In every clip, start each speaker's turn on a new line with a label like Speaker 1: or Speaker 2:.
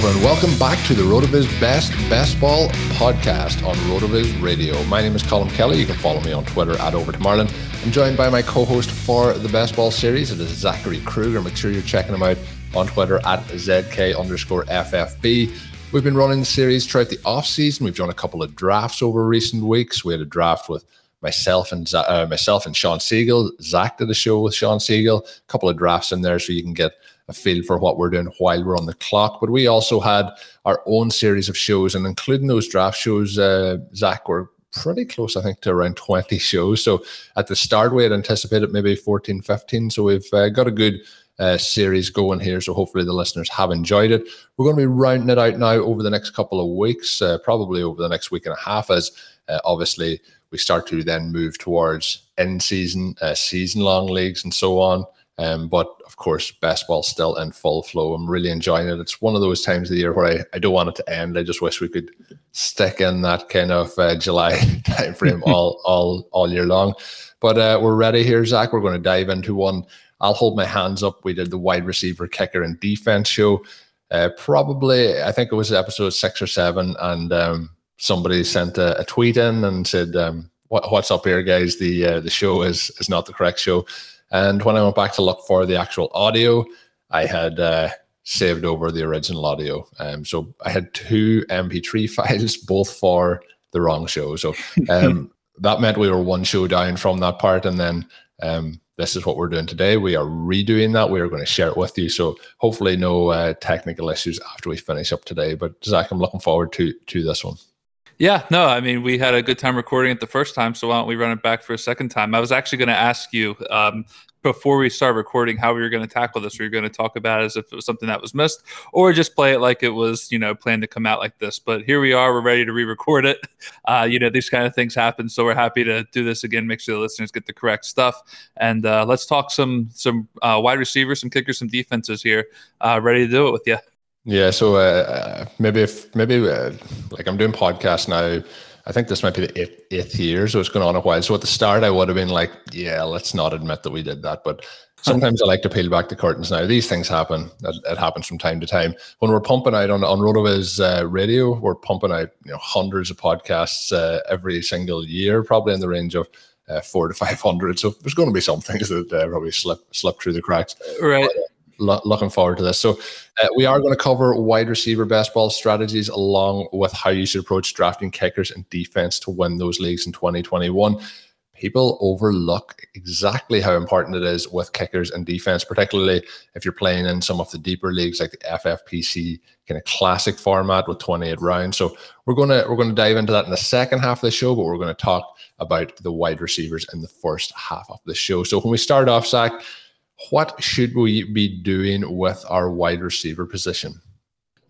Speaker 1: And welcome back to the RotoViz Best Best Ball podcast on RotoViz Radio. My name is Colm Kelly. You can follow me on Twitter at Overtime Ireland. I'm joined by my co-host for the Best Ball series. It is Zachary Kruger. Make sure you're checking him out on Twitter at ZK underscore FFB. We've been running the series throughout the off season. We've done a couple of drafts over recent weeks. We had a draft with myself and uh, myself and Sean Siegel. Zach did a show with Sean Siegel. A couple of drafts in there so you can get a feel for what we're doing while we're on the clock. But we also had our own series of shows, and including those draft shows, uh, Zach, were pretty close, I think, to around 20 shows. So at the start, we had anticipated maybe 14, 15. So we've uh, got a good uh, series going here. So hopefully the listeners have enjoyed it. We're going to be rounding it out now over the next couple of weeks, uh, probably over the next week and a half, as uh, obviously we start to then move towards end season, uh, season long leagues, and so on. Um, but of course, best ball still in full flow. I'm really enjoying it. It's one of those times of the year where I, I don't want it to end. I just wish we could stick in that kind of uh, July time frame all all all year long. But uh, we're ready here, Zach. We're going to dive into one. I'll hold my hands up. We did the wide receiver, kicker, and defense show. Uh, probably, I think it was episode six or seven, and um, somebody sent a, a, tweet in and said, um, what, "What's up here, guys? The uh, the show is is not the correct show." And when I went back to look for the actual audio, I had uh, saved over the original audio. Um, so I had two MP3 files, both for the wrong show. So um, that meant we were one show down from that part. And then um, this is what we're doing today. We are redoing that. We are going to share it with you. So hopefully, no uh, technical issues after we finish up today. But Zach, I'm looking forward to to this one.
Speaker 2: Yeah, no, I mean, we had a good time recording it the first time, so why don't we run it back for a second time? I was actually going to ask you um, before we start recording how we were going to tackle this. We were going to talk about it as if it was something that was missed, or just play it like it was, you know, planned to come out like this. But here we are, we're ready to re-record it. Uh, you know, these kind of things happen, so we're happy to do this again. Make sure the listeners get the correct stuff, and uh, let's talk some some uh, wide receivers, some kickers, some defenses here. Uh, ready to do it with you.
Speaker 1: Yeah, so uh, maybe if maybe uh, like I'm doing podcasts now. I think this might be the eighth, eighth year, so it's going on a while. So at the start, I would have been like, "Yeah, let's not admit that we did that." But sometimes I like to peel back the curtains. Now these things happen. It, it happens from time to time. When we're pumping out on on Rotoviz uh, Radio, we're pumping out you know hundreds of podcasts uh, every single year, probably in the range of uh, four to five hundred. So there's going to be some things that uh, probably slip slip through the cracks.
Speaker 2: Right. But,
Speaker 1: lo- looking forward to this. So, uh, we are going to cover wide receiver best ball strategies along with how you should approach drafting kickers and defense to win those leagues in 2021. People overlook exactly how important it is with kickers and defense, particularly if you're playing in some of the deeper leagues like the FFPC kind of classic format with 28 rounds. So we're gonna we're gonna dive into that in the second half of the show, but we're to talk about the wide receivers in the first half of the show. So when we start off, Zach, what should we be doing with our wide receiver position?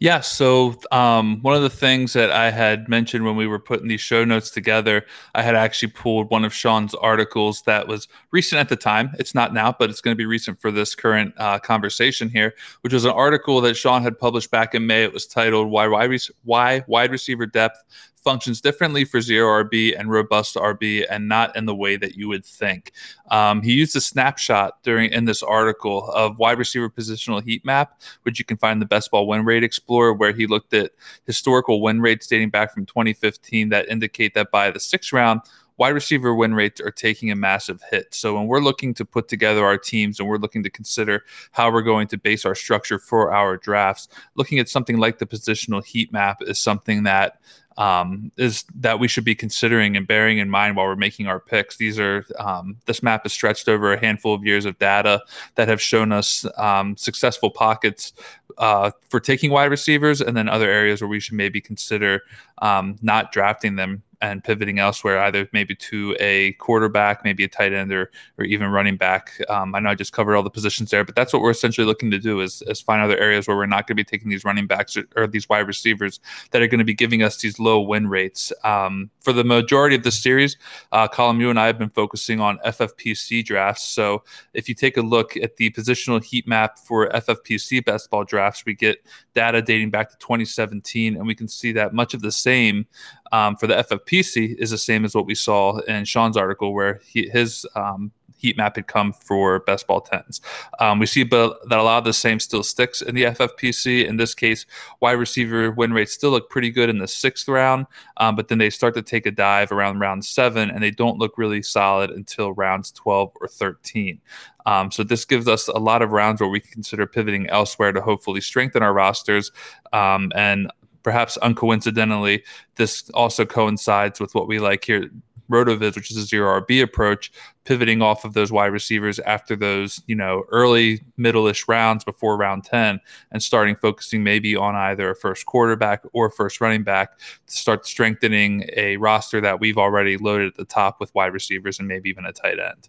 Speaker 2: Yeah, so um, one of the things that I had mentioned when we were putting these show notes together, I had actually pulled one of Sean's articles that was recent at the time. It's not now, but it's going to be recent for this current uh, conversation here, which was an article that Sean had published back in May. It was titled "Why Wide, Re- Why Wide Receiver Depth functions differently for zero RB and robust RB, and not in the way that you would think. Um, he used a snapshot during in this article of wide receiver positional heat map, which you can find in the Best Ball Win Rate Explorer, where he looked at historical win rates dating back from 2015 that indicate that by the sixth round wide receiver win rates are taking a massive hit. So when we're looking to put together our teams and we're looking to consider how we're going to base our structure for our drafts, looking at something like the positional heat map is something that um, is that we should be considering and bearing in mind while we're making our picks. These are um, this map is stretched over a handful of years of data that have shown us um, successful pockets uh, for taking wide receivers, and then other areas where we should maybe consider um, not drafting them and pivoting elsewhere, either maybe to a quarterback, maybe a tight end, or or even running back. Um, I know I just covered all the positions there, but that's what we're essentially looking to do is, is find other areas where we're not going to be taking these running backs or, or, these wide receivers that are going to be giving us these low win rates. Um, for the majority of the series, uh, Colm, you and I have been focusing on FFPC drafts. So if you take a look at the positional heat map for FFPC best ball drafts, we get data dating back to 2017, and we can see that much of the same um, for the FFPC is the same as what we saw in Sean's article, where he, his um, heat map had come for best ball tens. Um, we see but that a lot of the same still sticks in the FFPC. In this case, wide receiver win rates still look pretty good in the sixth round, um, but then they start to take a dive around round seven, and they don't look really solid until rounds 12 or 13. Um, so this gives us a lot of rounds where we consider pivoting elsewhere to hopefully strengthen our rosters. Um, and perhaps uncoincidentally, this also coincides with what we like here Rotoviz, which is a zero RB approach, pivoting off of those wide receivers after those, you know, early middle-ish rounds before round 10 and starting focusing maybe on either a first quarterback or first running back to start strengthening a roster that we've already loaded at the top with wide receivers and maybe even a tight end.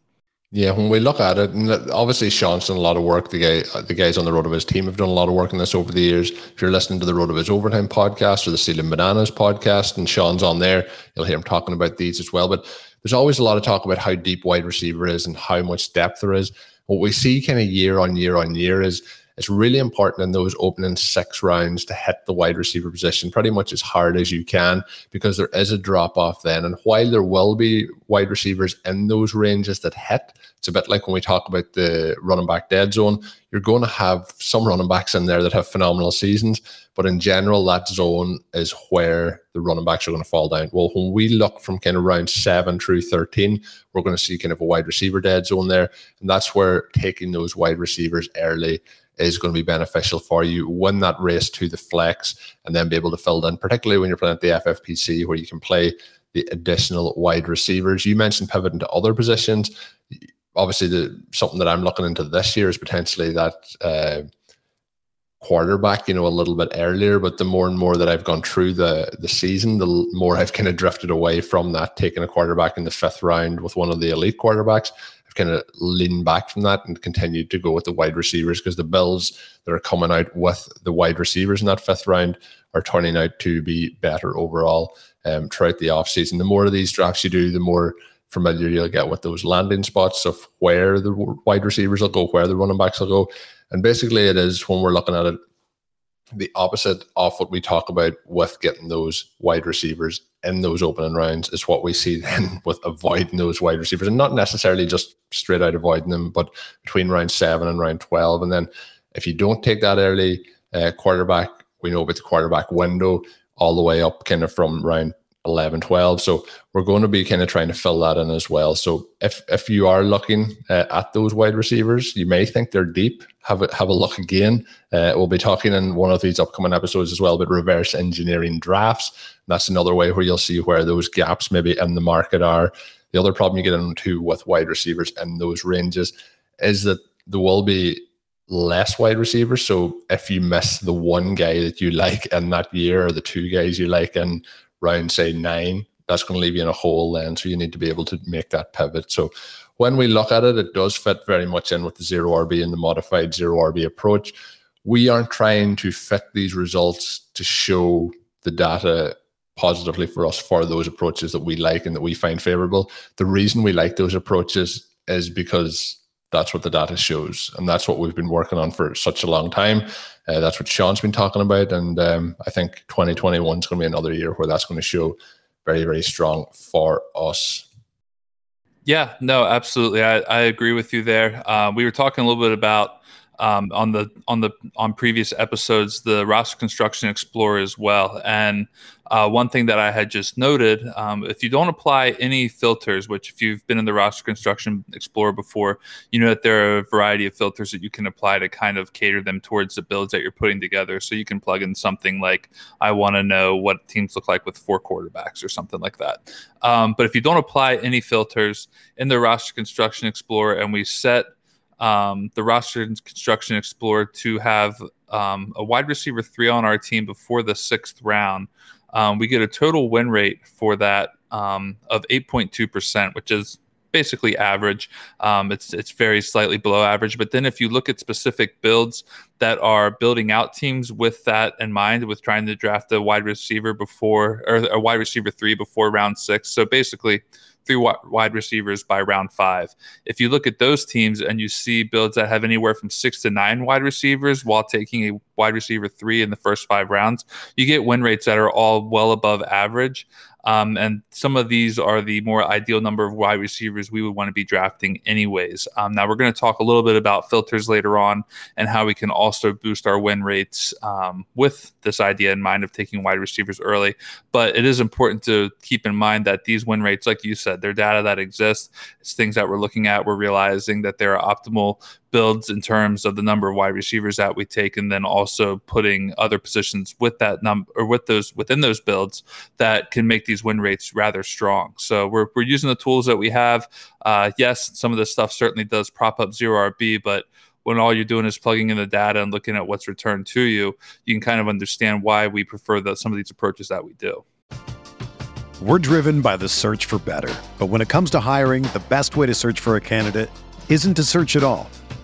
Speaker 1: Yeah, when we look at it, obviously Sean's done a lot of work. The guy, the guys on the RotoViz team have done a lot of work on this over the years. If you're listening to the RotoViz Overtime podcast or the Ceiling Bananas podcast, and Sean's on there, you'll hear him talking about these as well. But there's always a lot of talk about how deep wide receiver is and how much depth there is. What we see kind of year on year on year is it's really important in those opening six rounds to hit the wide receiver position pretty much as hard as you can because there is a drop off then. And while there will be wide receivers in those ranges that hit, it's a bit like when we talk about the running back dead zone. You're going to have some running backs in there that have phenomenal seasons, but in general, that zone is where the running backs are going to fall down. Well, when we look from kind of round seven through 13, we're going to see kind of a wide receiver dead zone there. And that's where taking those wide receivers early is going to be beneficial for you. Win that race to the flex and then be able to fill in, particularly when you're playing at the FFPC where you can play the additional wide receivers. You mentioned pivoting to other positions. Obviously, the something that I'm looking into this year is potentially that uh, quarterback, you know, a little bit earlier. But the more and more that I've gone through the the season, the more I've kind of drifted away from that, taking a quarterback in the fifth round with one of the elite quarterbacks kind of lean back from that and continue to go with the wide receivers because the Bills that are coming out with the wide receivers in that fifth round are turning out to be better overall um, throughout the offseason. The more of these drafts you do, the more familiar you'll get with those landing spots of where the wide receivers will go, where the running backs will go. And basically, it is when we're looking at it, the opposite of what we talk about with getting those wide receivers in those opening rounds is what we see then with avoiding those wide receivers and not necessarily just straight out avoiding them, but between round seven and round 12. And then if you don't take that early uh, quarterback, we know about the quarterback window all the way up kind of from round 11, 12. So we're going to be kind of trying to fill that in as well. So if if you are looking uh, at those wide receivers, you may think they're deep. Have a, have a look again. Uh, we'll be talking in one of these upcoming episodes as well about reverse engineering drafts. That's another way where you'll see where those gaps maybe in the market are. The other problem you get into with wide receivers in those ranges is that there will be less wide receivers. So if you miss the one guy that you like in that year or the two guys you like in round say nine, that's going to leave you in a hole then. So you need to be able to make that pivot. So when we look at it, it does fit very much in with the zero RB and the modified zero RB approach. We aren't trying to fit these results to show the data positively for us for those approaches that we like and that we find favorable. The reason we like those approaches is because That's what the data shows, and that's what we've been working on for such a long time. Uh, that's what Sean's been talking about, and um, I think 2021 is going to be another year where that's going to show very, very strong for us.
Speaker 2: Yeah, no, absolutely. I, I agree with you there. Uh, we were talking a little bit about um, on the on the on previous episodes the roster construction explorer as well and uh, one thing that i had just noted um, if you don't apply any filters which if you've been in the roster construction explorer before you know that there are a variety of filters that you can apply to kind of cater them towards the builds that you're putting together so you can plug in something like i want to know what teams look like with four quarterbacks or something like that um, but if you don't apply any filters in the roster construction explorer and we set um, the roster construction explorer to have um, a wide receiver three on our team before the sixth round. Um, we get a total win rate for that um, of 8.2%, which is basically average. Um, it's it's very slightly below average. But then if you look at specific builds that are building out teams with that in mind, with trying to draft a wide receiver before or a wide receiver three before round six, so basically three wide receivers by round five. If you look at those teams and you see builds that have anywhere from six to nine wide receivers while taking a wide receiver three in the first five rounds, you get win rates that are all well above average. Um, and some of these are the more ideal number of wide receivers we would want to be drafting, anyways. Um, now, we're going to talk a little bit about filters later on and how we can also boost our win rates um, with this idea in mind of taking wide receivers early. But it is important to keep in mind that these win rates, like you said, they're data that exists. It's things that we're looking at. We're realizing that there are optimal builds in terms of the number of wide receivers that we take, and then also putting other positions with that number or with those within those builds that can make these win rates rather strong. So we're we're using the tools that we have. Uh, yes, some of this stuff certainly does prop up zero RB, but when all you're doing is plugging in the data and looking at what's returned to you, you can kind of understand why we prefer the, some of these approaches that we do.
Speaker 3: We're driven by the search for better. But when it comes to hiring, the best way to search for a candidate isn't to search at all.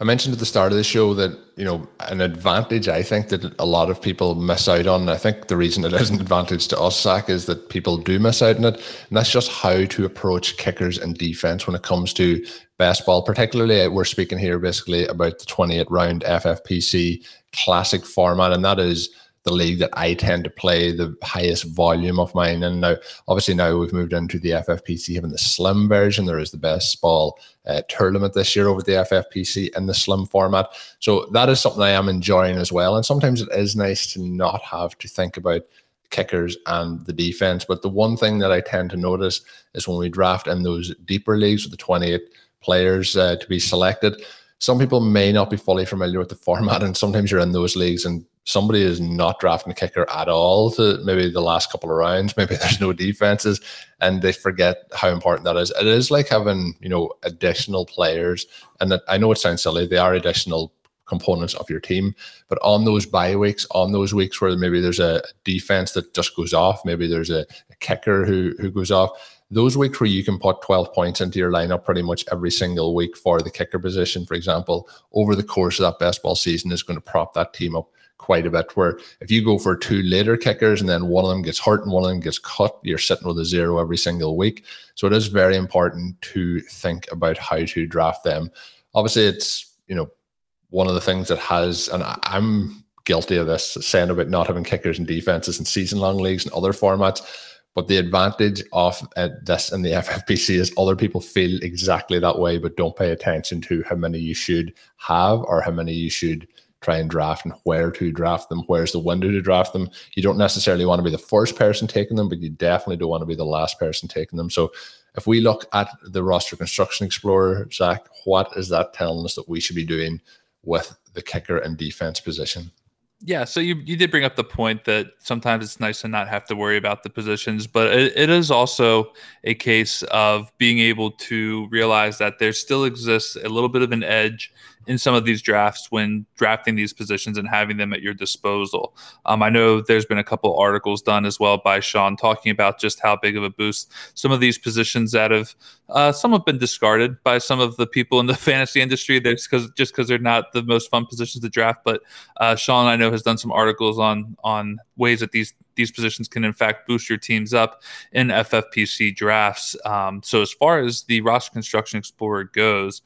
Speaker 1: I mentioned at the start of the show that you know an advantage I think that a lot of people miss out on. I think the reason it is an advantage to us, Zach, is that people do miss out on it, and that's just how to approach kickers and defense when it comes to best ball. Particularly, uh, we're speaking here basically about the 28 round FFPC classic format, and that is the league that I tend to play the highest volume of mine. And now, obviously, now we've moved into the FFPC having the slim version. There is the best ball uh, tournament this year over the FFPC in the slim format. So that is something I am enjoying as well. And sometimes it is nice to not have to think about kickers and the defense. But the one thing that I tend to notice is when we draft in those deeper leagues with the 28 players uh, to be selected, some people may not be fully familiar with the format. And sometimes you're in those leagues and somebody is not drafting a kicker at all to maybe the last couple of rounds. Maybe there's no defenses and they forget how important that is. It is like having, you know, additional players. And I know it sounds silly, they are additional components of your team. But on those bye weeks, on those weeks where maybe there's a defense that just goes off, maybe there's a, a kicker who who goes off. Those weeks where you can put 12 points into your lineup pretty much every single week for the kicker position, for example, over the course of that best ball season is going to prop that team up quite a bit. Where if you go for two later kickers and then one of them gets hurt and one of them gets cut, you're sitting with a zero every single week. So it is very important to think about how to draft them. Obviously, it's you know one of the things that has, and I'm guilty of this, saying about not having kickers and defenses in season long leagues and other formats. But the advantage of uh, this in the FFPC is other people feel exactly that way, but don't pay attention to how many you should have or how many you should try and draft and where to draft them, where's the window to draft them. You don't necessarily want to be the first person taking them, but you definitely don't want to be the last person taking them. So if we look at the roster construction explorer, Zach, what is that telling us that we should be doing with the kicker and defense position.
Speaker 2: Yeah, so you you did bring up the point that sometimes it's nice to not have to worry about the positions, but it, it is also a case of being able to realize that there still exists a little bit of an edge in some of these drafts when drafting these positions and having them at your disposal. Um, I know there's been a couple articles done as well by Sean talking about just how big of a boost some of these positions that have uh, some have been discarded by some of the people in the fantasy industry. That's because just because they're not the most fun positions to draft. But uh, Sean, I know, has done some articles on on ways that these these positions can in fact boost your teams up in FFPC drafts. Um, so as far as the roster construction explorer goes,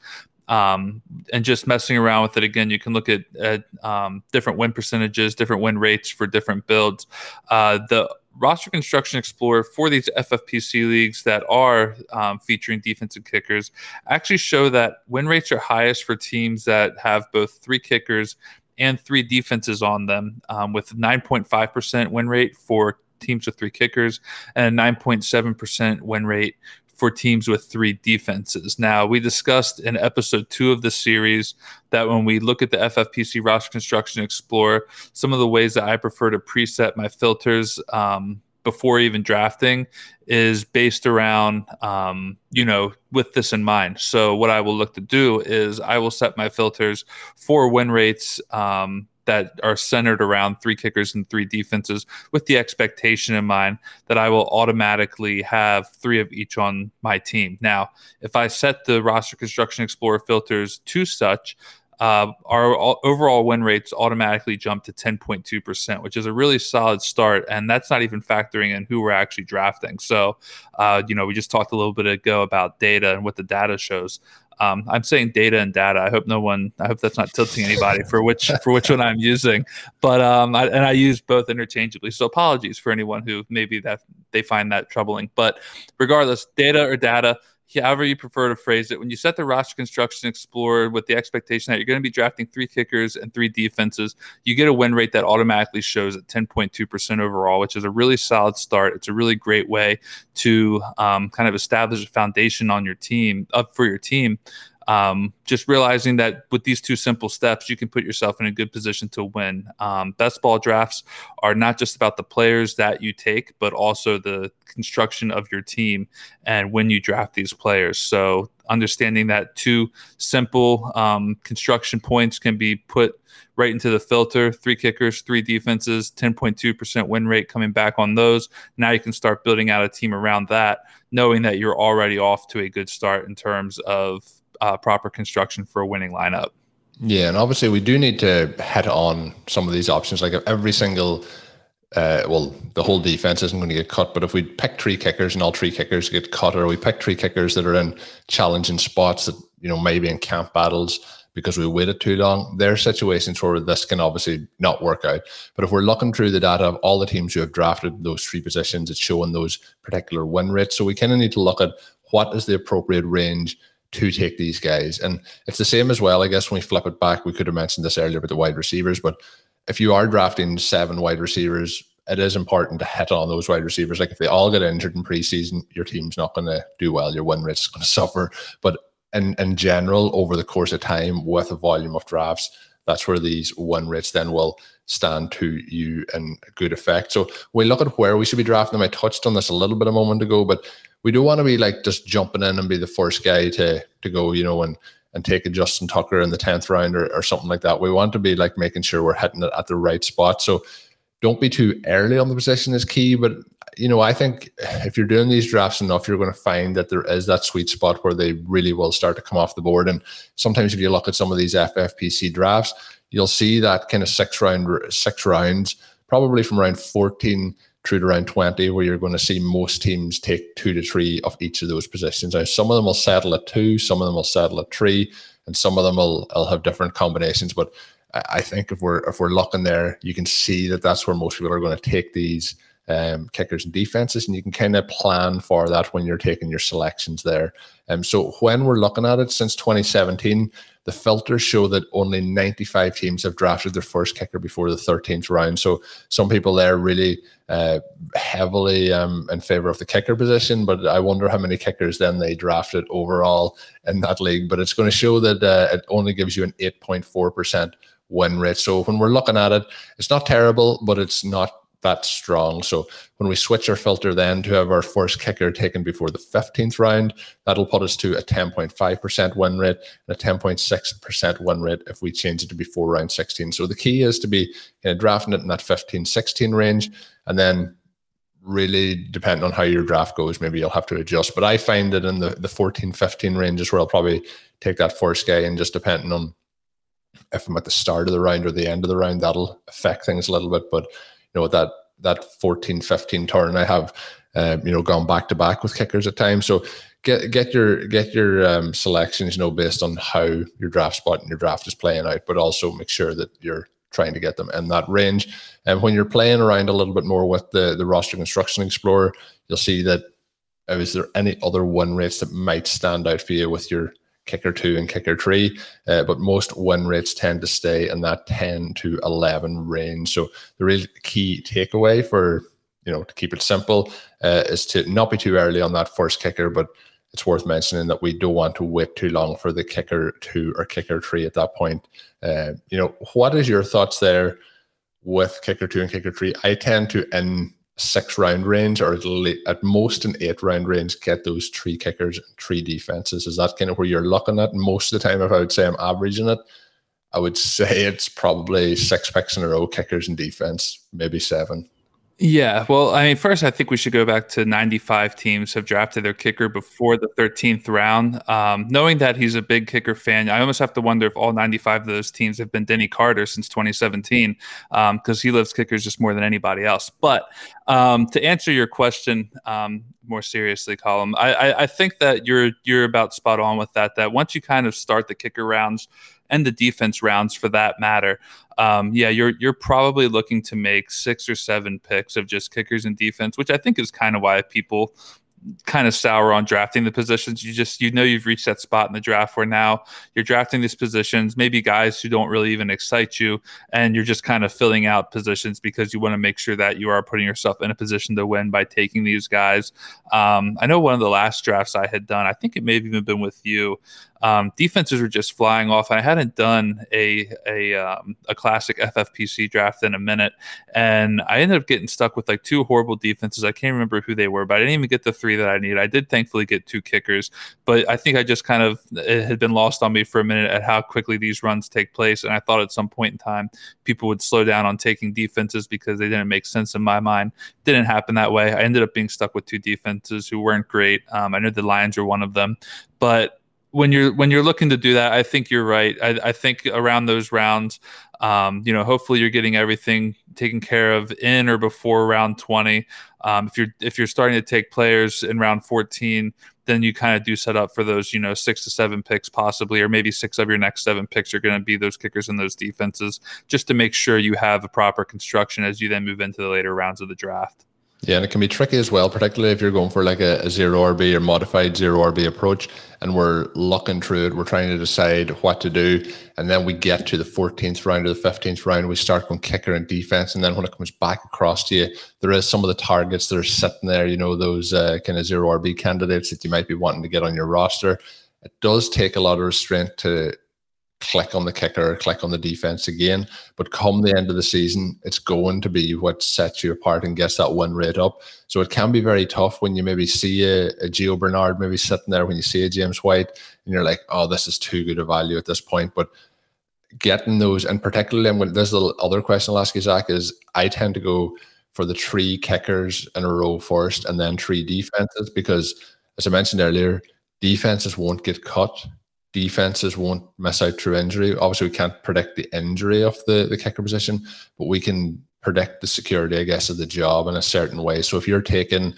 Speaker 2: um, and just messing around with it again you can look at, at um, different win percentages different win rates for different builds. Uh, the roster construction explorer for these ffpc leagues that are um, featuring defensive kickers actually show that win rates are highest for teams that have both three kickers and three defenses on them um, with 9.5% win rate for teams with three kickers and a 9.7% win rate for teams with three defenses. Now, we discussed in episode two of the series that when we look at the FFPC roster construction explorer, some of the ways that I prefer to preset my filters um, before even drafting is based around, um, you know, with this in mind. So, what I will look to do is I will set my filters for win rates. Um, that are centered around three kickers and three defenses with the expectation in mind that I will automatically have three of each on my team. Now, if I set the roster construction explorer filters to such, uh, our overall win rates automatically jump to 10.2%, which is a really solid start. And that's not even factoring in who we're actually drafting. So, uh, you know, we just talked a little bit ago about data and what the data shows. Um, I'm saying data and data. I hope no one. I hope that's not tilting anybody for which for which one I'm using. But um, I, and I use both interchangeably. So apologies for anyone who maybe that they find that troubling. But regardless, data or data, however you prefer to phrase it, when you set the roster construction explorer with the expectation that you're going to be drafting three kickers and three defenses, you get a win rate that automatically shows at 10.2% overall, which is a really solid start. It's a really great way to um, kind of establish a foundation on your team, up for your team um, just realizing that with these two simple steps, you can put yourself in a good position to win. Um, best ball drafts are not just about the players that you take, but also the construction of your team and when you draft these players. So, understanding that two simple um, construction points can be put right into the filter three kickers, three defenses, 10.2% win rate coming back on those. Now you can start building out a team around that, knowing that you're already off to a good start in terms of uh, proper construction for a winning lineup.
Speaker 1: Yeah, and obviously we do need to hit on some of these options. Like every single, uh, well, the whole defense isn't going to get cut, but if we pick three kickers and all three kickers get cut, or we pick three kickers that are in challenging spots that you know maybe in camp battles, because we waited too long. There are situations where this can obviously not work out. But if we're looking through the data of all the teams who have drafted those three positions, it's showing those particular win rates. So we kind of need to look at what is the appropriate range to take these guys. And it's the same as well, I guess, when we flip it back, we could have mentioned this earlier about the wide receivers, but if you are drafting seven wide receivers, it is important to hit on those wide receivers. Like if they all get injured in preseason, your team's not going to do well. Your win is going to suffer. But in, in general, over the course of time, with a volume of drafts, that's where these win rates then will stand to you in good effect. So we look at where we should be drafting them. I touched on this a little bit a moment ago, but we don't want to be like just jumping in and be the first guy to to go, you know, and and take a Justin Tucker in the tenth round or, or something like that. We want to be like making sure we're hitting it at the right spot. So don't be too early on the position is key. But you know, I think if you're doing these drafts enough, you're going to find that there is that sweet spot where they really will start to come off the board. And sometimes if you look at some of these FFPC drafts, you'll see that kind of six round six rounds, probably from around 14 through to around 20, where you're going to see most teams take two to three of each of those positions. Now, some of them will settle at two, some of them will settle at three, and some of them will, will have different combinations. But I think if we're if we're looking there, you can see that that's where most people are going to take these um, kickers and defenses, and you can kind of plan for that when you're taking your selections there. Um, so when we're looking at it since 2017, the filters show that only 95 teams have drafted their first kicker before the 13th round. So some people there really uh, heavily um, in favor of the kicker position, but I wonder how many kickers then they drafted overall in that league. But it's going to show that uh, it only gives you an 8.4 percent win rate. So when we're looking at it, it's not terrible, but it's not that strong. So when we switch our filter then to have our first kicker taken before the 15th round, that'll put us to a 10.5% win rate and a 10.6% win rate if we change it to before round 16. So the key is to be you know, drafting it in that 15, 16 range. And then really depending on how your draft goes, maybe you'll have to adjust. But I find that in the, the 14, 15 range is where I'll probably take that first guy and just depending on if I'm at the start of the round or the end of the round, that'll affect things a little bit. But you know that that 14, 15 turn, I have um, you know gone back to back with kickers at times. So get get your get your um, selections, you know, based on how your draft spot and your draft is playing out, but also make sure that you're trying to get them in that range. And when you're playing around a little bit more with the the roster construction explorer, you'll see that uh, is there any other win rates that might stand out for you with your kicker two and kicker three, uh, but most win rates tend to stay in that 10 to 11 range. So the real key takeaway for, you know, to keep it simple uh, is to not be too early on that first kicker, but it's worth mentioning that we don't want to wait too long for the kicker two or kicker three at that point. Uh, you know, what is your thoughts there with kicker two and kicker three? I tend to, in six round range or at, most an eight round range get those three kickers and three defenses. Is that kind of where you're looking at? Most of the time if i would say i'm averaging it i would say it's probably six picks in a row kickers and defense maybe seven
Speaker 2: yeah, well, I mean, first, I think we should go back to 95 teams have drafted their kicker before the 13th round. Um, knowing that he's a big kicker fan, I almost have to wonder if all 95 of those teams have been Denny Carter since 2017, because um, he loves kickers just more than anybody else. But um, to answer your question um, more seriously, Colm, I, I, I think that you're you're about spot on with that. That once you kind of start the kicker rounds and the defense rounds for that matter, um, yeah, you're you're probably looking to make six or seven picks of just kickers and defense, which I think is kind of why people kind of sour on drafting the positions. You just you know you've reached that spot in the draft where now you're drafting these positions, maybe guys who don't really even excite you, and you're just kind of filling out positions because you want to make sure that you are putting yourself in a position to win by taking these guys. Um, I know one of the last drafts I had done, I think it may have even been with you um, defenses were just flying off. I hadn't done a a um, a classic FFPC draft in a minute, and I ended up getting stuck with like two horrible defenses. I can't remember who they were, but I didn't even get the three that I needed. I did thankfully get two kickers, but I think I just kind of it had been lost on me for a minute at how quickly these runs take place, and I thought at some point in time people would slow down on taking defenses because they didn't make sense in my mind. Didn't happen that way. I ended up being stuck with two defenses who weren't great. Um, I know the Lions are one of them, but when you're when you're looking to do that, I think you're right. I, I think around those rounds, um, you know, hopefully you're getting everything taken care of in or before round 20. Um, if you're if you're starting to take players in round 14, then you kind of do set up for those, you know, six to seven picks possibly, or maybe six of your next seven picks are going to be those kickers and those defenses, just to make sure you have a proper construction as you then move into the later rounds of the draft.
Speaker 1: Yeah, and it can be tricky as well, particularly if you're going for like a, a, zero RB or modified zero RB approach, and we're looking through it. We're trying to decide what to do, and then we get to the 14th round or the 15th round. We start going kicker and defense, and then when it comes back across to you, there is some of the targets that are sitting there. You know, those uh, kind of zero RB candidates that you might be wanting to get on your roster. It does take a lot of restraint to click on the kicker, click on the defense again. But come the end of the season, it's going to be what sets you apart and gets that win rate up. So it can be very tough when you maybe see a, a Gio Bernard maybe sitting there, when you see a James White, and you're like, oh, this is too good a value at this point. But getting those, and particularly, and when there's the other question I'll ask you, Zach, is I tend to go for the three kickers in a row first and then three defenses because, as I mentioned earlier, defenses won't get cut defenses won't miss out through injury. Obviously, we can't predict the injury of the, the kicker position, but we can predict the security, I guess, of the job in a certain way. So if you're taking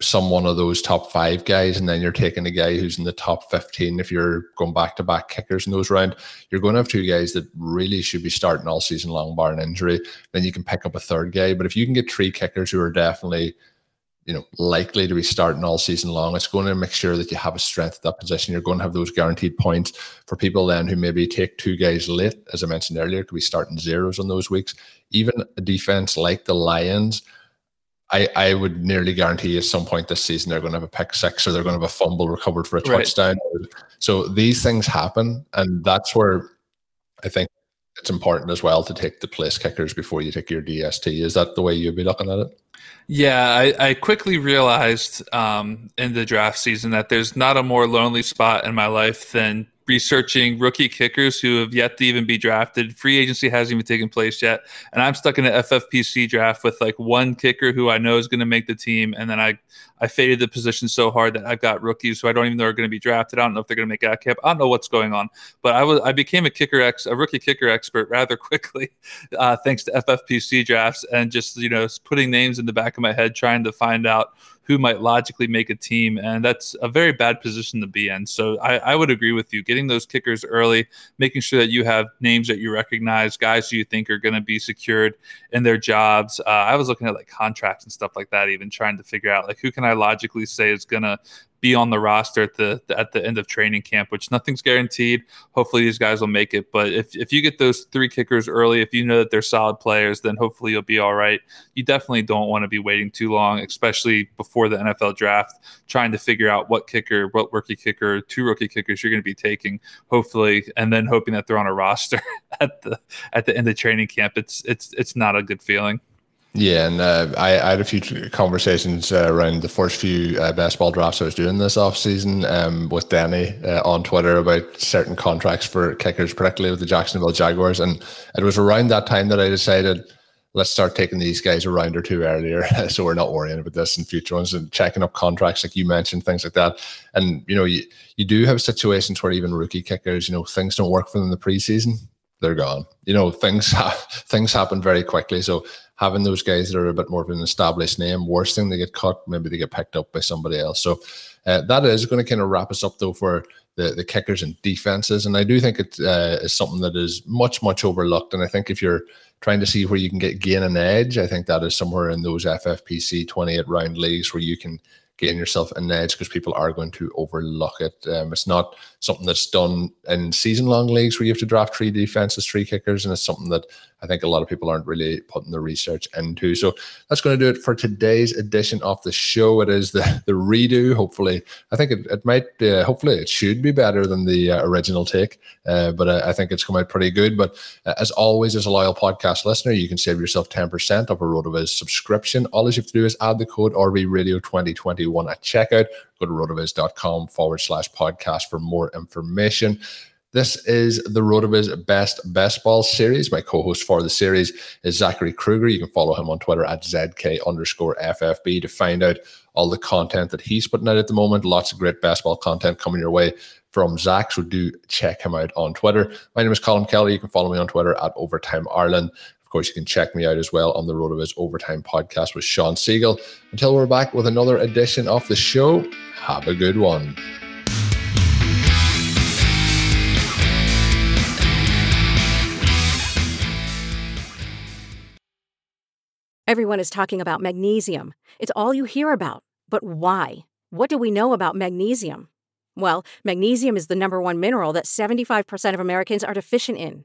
Speaker 1: some one of those top five guys, and then you're taking a guy who's in the top 15, if you're going back to back kickers in those round, you're going to have two guys that really should be starting all season long, bar an injury. Then you can pick up a third guy. But if you can get three kickers who are definitely you know, likely to be starting all season long. It's going to make sure that you have a strength at that position. You're going to have those guaranteed points for people then who maybe take two guys late, as I mentioned earlier, could be starting zeros on those weeks. Even a defense like the Lions, I, I would nearly guarantee at some point this season they're going to have a pick six or they're going to have a fumble recovered for a right. touchdown. So these things happen, and that's where I think it's important as well to take the place kickers before you take your DST. Is that the way you'd be looking at it?
Speaker 2: Yeah, I, I quickly realized um, in the draft season that there's not a more lonely spot in my life than researching rookie kickers who have yet to even be drafted. Free agency hasn't even taken place yet, and I'm stuck in an FFPC draft with like one kicker who I know is going to make the team, and then I I faded the position so hard that I've got rookies who I don't even know are going to be drafted. I don't know if they're going to make out camp. I don't know what's going on, but I was I became a kicker ex a rookie kicker expert rather quickly, uh, thanks to FFPC drafts and just you know putting names in the back of my head trying to find out who might logically make a team. And that's a very bad position to be in. So I, I, would agree with you. Getting those kickers early, making sure that you have names that you recognize, guys who you think are going to be secured in their jobs. Uh, I was looking at like contracts and stuff like that, even trying to figure out like who can I logically say is going to be on the roster at the at the end of training camp, which nothing's guaranteed. Hopefully these guys will make it. But if, if you get those three kickers early, if you know that they're solid players, then hopefully you'll be all right. You definitely don't want to be waiting too long, especially before the NFL draft, trying to figure out what kicker, what rookie kicker, two rookie kickers you're going to be taking, hopefully, and then hoping that they're on a roster at the at the end of training camp. It's it's it's not a good feeling.
Speaker 1: Yeah, and uh, I, I, had a few conversations uh, around the first few uh, best ball drafts I was doing this off season um, with Danny uh, on Twitter about certain contracts for kickers, particularly with the Jacksonville Jaguars. And it was around that time that I decided let's start taking these guys a round or two earlier, so we're not worrying about this in future ones and checking up contracts like you mentioned, things like that. And you know, you you do have situations where even rookie kickers, you know, things don't work for them in the preseason, they're gone. You know, things ha- things happen very quickly, so having those guys that are a bit more of an established name. Worst thing, they get cut, maybe they get picked up by somebody else. So uh, that is going to kind of wrap us up though for the, the kickers and defenses. And I do think it uh, is something that is much, much overlooked. And I think if you're trying to see where you can get gain an edge, I think that is somewhere in those FFPC 28 round leagues where you can gain yourself an edge because people are going to overlook it. Um, it's not something that's done in season long leagues where you have to draft three defenses, three kickers, and it's something that I think a lot of people aren't really putting the research into. So that's going to do it for today's edition of the show. It is the the redo. Hopefully, I think it, it might. Uh, hopefully, it should be better than the uh, original take. Uh, but I, I, think it's come out pretty good. But uh, as always, as a loyal podcast listener, you can save yourself ten percent of a RotoViz subscription. All you have to do is add the code RV Radio 2021 at checkout. Go to rotoviz.com forward slash podcast for more information. This is the RotoViz Best Best Ball series. My co-host for the series is Zachary Kruger. You can follow him on Twitter at ZK underscore FFB to find out all the content that he's putting out at the moment. Lots of great best ball content coming your way from Zach. So do check him out on Twitter. My name is Colm Kelly. You can follow me on Twitter at Overtime Ireland Of course, you can check me out as well on the RotoViz Overtime podcast with Sean Siegel. Until we're back with another edition of the show, have a good one.
Speaker 4: Everyone is talking about magnesium. It's all you hear about. But why? What do we know about magnesium? Well, magnesium is the number one mineral that 75% of Americans are deficient in.